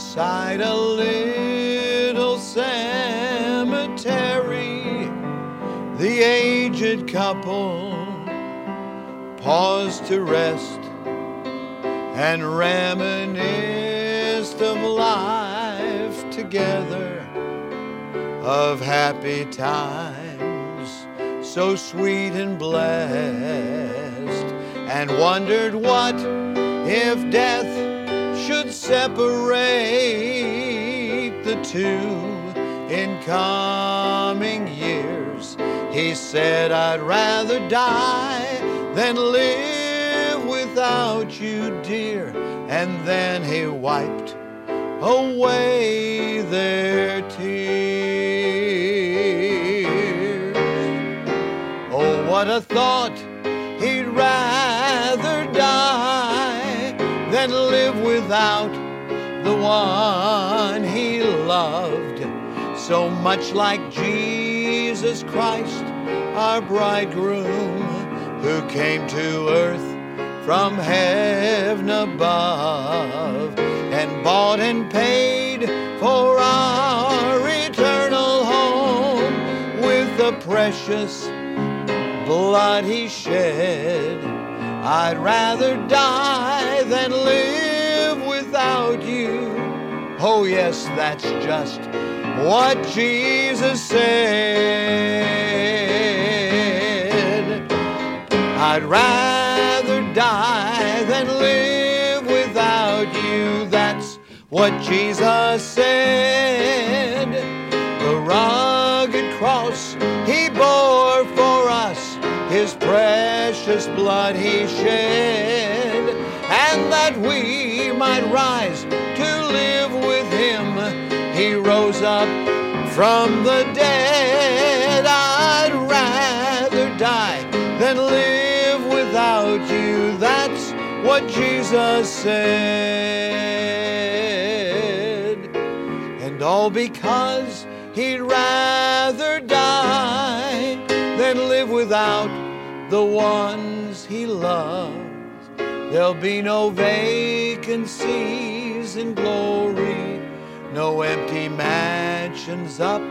beside a little cemetery, the aged couple paused to rest and reminisced of life together, of happy times so sweet and blessed, and wondered what if death separate the two in coming years. He said, I'd rather die than live without you, dear. And then he wiped away their tears. Oh, what a thought! He'd without the one he loved. So much like Jesus Christ, our bridegroom, who came to earth from heaven above and bought and paid for our eternal home with the precious blood he shed. I'd rather die than live without you. Oh, yes, that's just what Jesus said. I'd rather die than live without you. That's what Jesus said. The rugged cross he bore for us, his precious blood he shed, and that we might rise to live with him. He rose up from the dead. I'd rather die than live without you. That's what Jesus said. And all because he'd rather die than live without the ones he loves. There'll be no vacancies in glory, no empty mansions up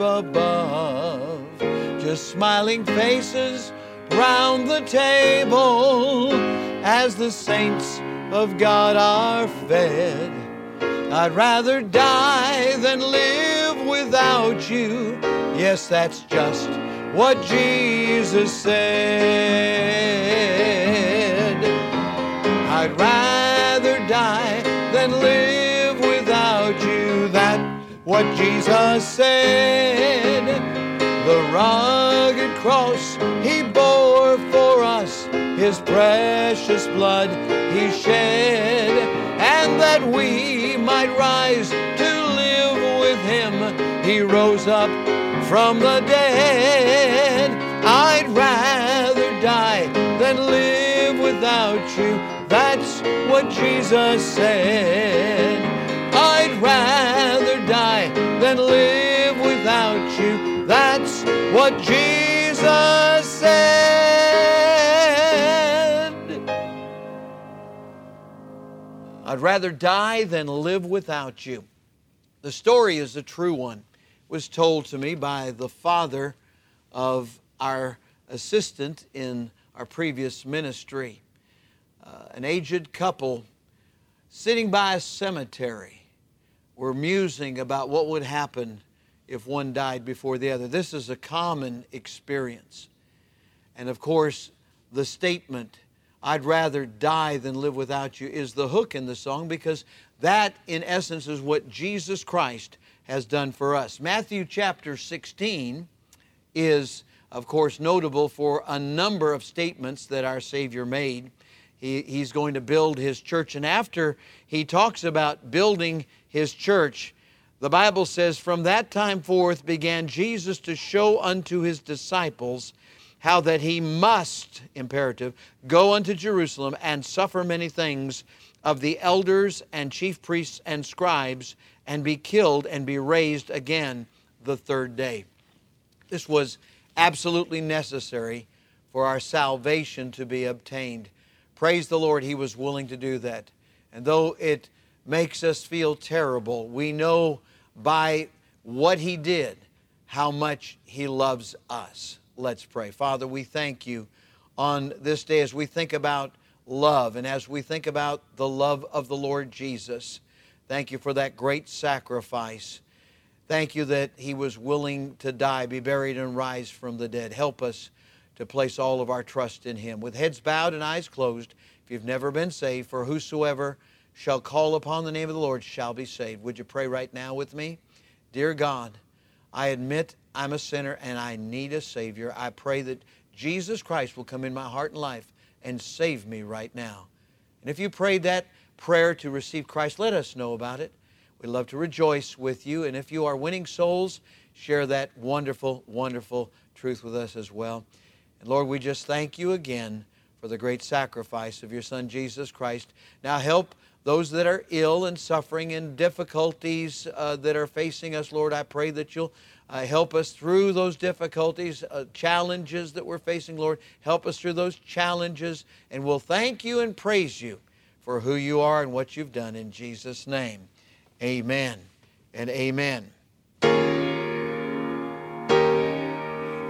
above, just smiling faces round the table as the saints of God are fed. I'd rather die than live without you. Yes, that's just what Jesus said. I'd rather die than live without you. That what Jesus said. The rugged cross he bore for us, his precious blood he shed, and that we might rise to live with him. He rose up from the dead. I'd rather die than live without you. That's what Jesus said. I'd rather die than live without you. That's what Jesus said. I'd rather die than live without you. The story is a true one. It was told to me by the father of our assistant in our previous ministry. Uh, an aged couple sitting by a cemetery were musing about what would happen if one died before the other. This is a common experience. And of course, the statement, I'd rather die than live without you, is the hook in the song because that, in essence, is what Jesus Christ has done for us. Matthew chapter 16 is, of course, notable for a number of statements that our Savior made. He, he's going to build his church, and after he talks about building his church, the Bible says, From that time forth began Jesus to show unto his disciples how that he must, imperative, go unto Jerusalem and suffer many things of the elders and chief priests and scribes, and be killed and be raised again the third day. This was absolutely necessary for our salvation to be obtained. Praise the Lord, he was willing to do that. And though it makes us feel terrible. We know by what He did how much He loves us. Let's pray. Father, we thank you on this day as we think about love and as we think about the love of the Lord Jesus. Thank you for that great sacrifice. Thank you that He was willing to die, be buried, and rise from the dead. Help us to place all of our trust in Him. With heads bowed and eyes closed, if you've never been saved, for whosoever shall call upon the name of the Lord shall be saved. Would you pray right now with me? Dear God, I admit I'm a sinner and I need a Savior. I pray that Jesus Christ will come in my heart and life and save me right now. And if you prayed that prayer to receive Christ, let us know about it. We'd love to rejoice with you. And if you are winning souls, share that wonderful, wonderful truth with us as well. And Lord, we just thank you again for the great sacrifice of your Son, Jesus Christ. Now help those that are ill and suffering and difficulties uh, that are facing us, Lord. I pray that you'll uh, help us through those difficulties, uh, challenges that we're facing, Lord. Help us through those challenges, and we'll thank you and praise you for who you are and what you've done in Jesus' name. Amen and amen.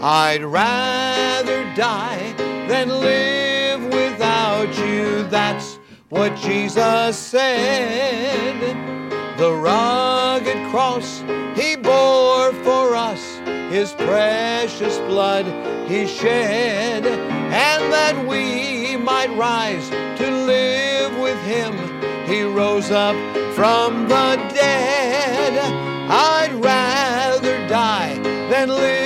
I'd rather die than live without you. That's what Jesus said. The rugged cross he bore for us, his precious blood he shed, and that we might rise to live with him. He rose up from the dead. I'd rather die than live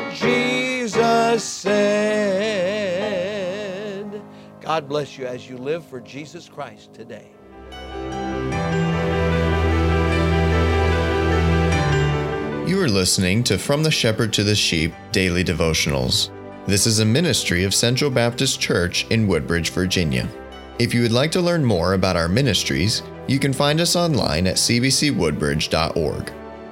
what Jesus said. God bless you as you live for Jesus Christ today. You are listening to From the Shepherd to the Sheep Daily Devotionals. This is a ministry of Central Baptist Church in Woodbridge, Virginia. If you would like to learn more about our ministries, you can find us online at cbcwoodbridge.org.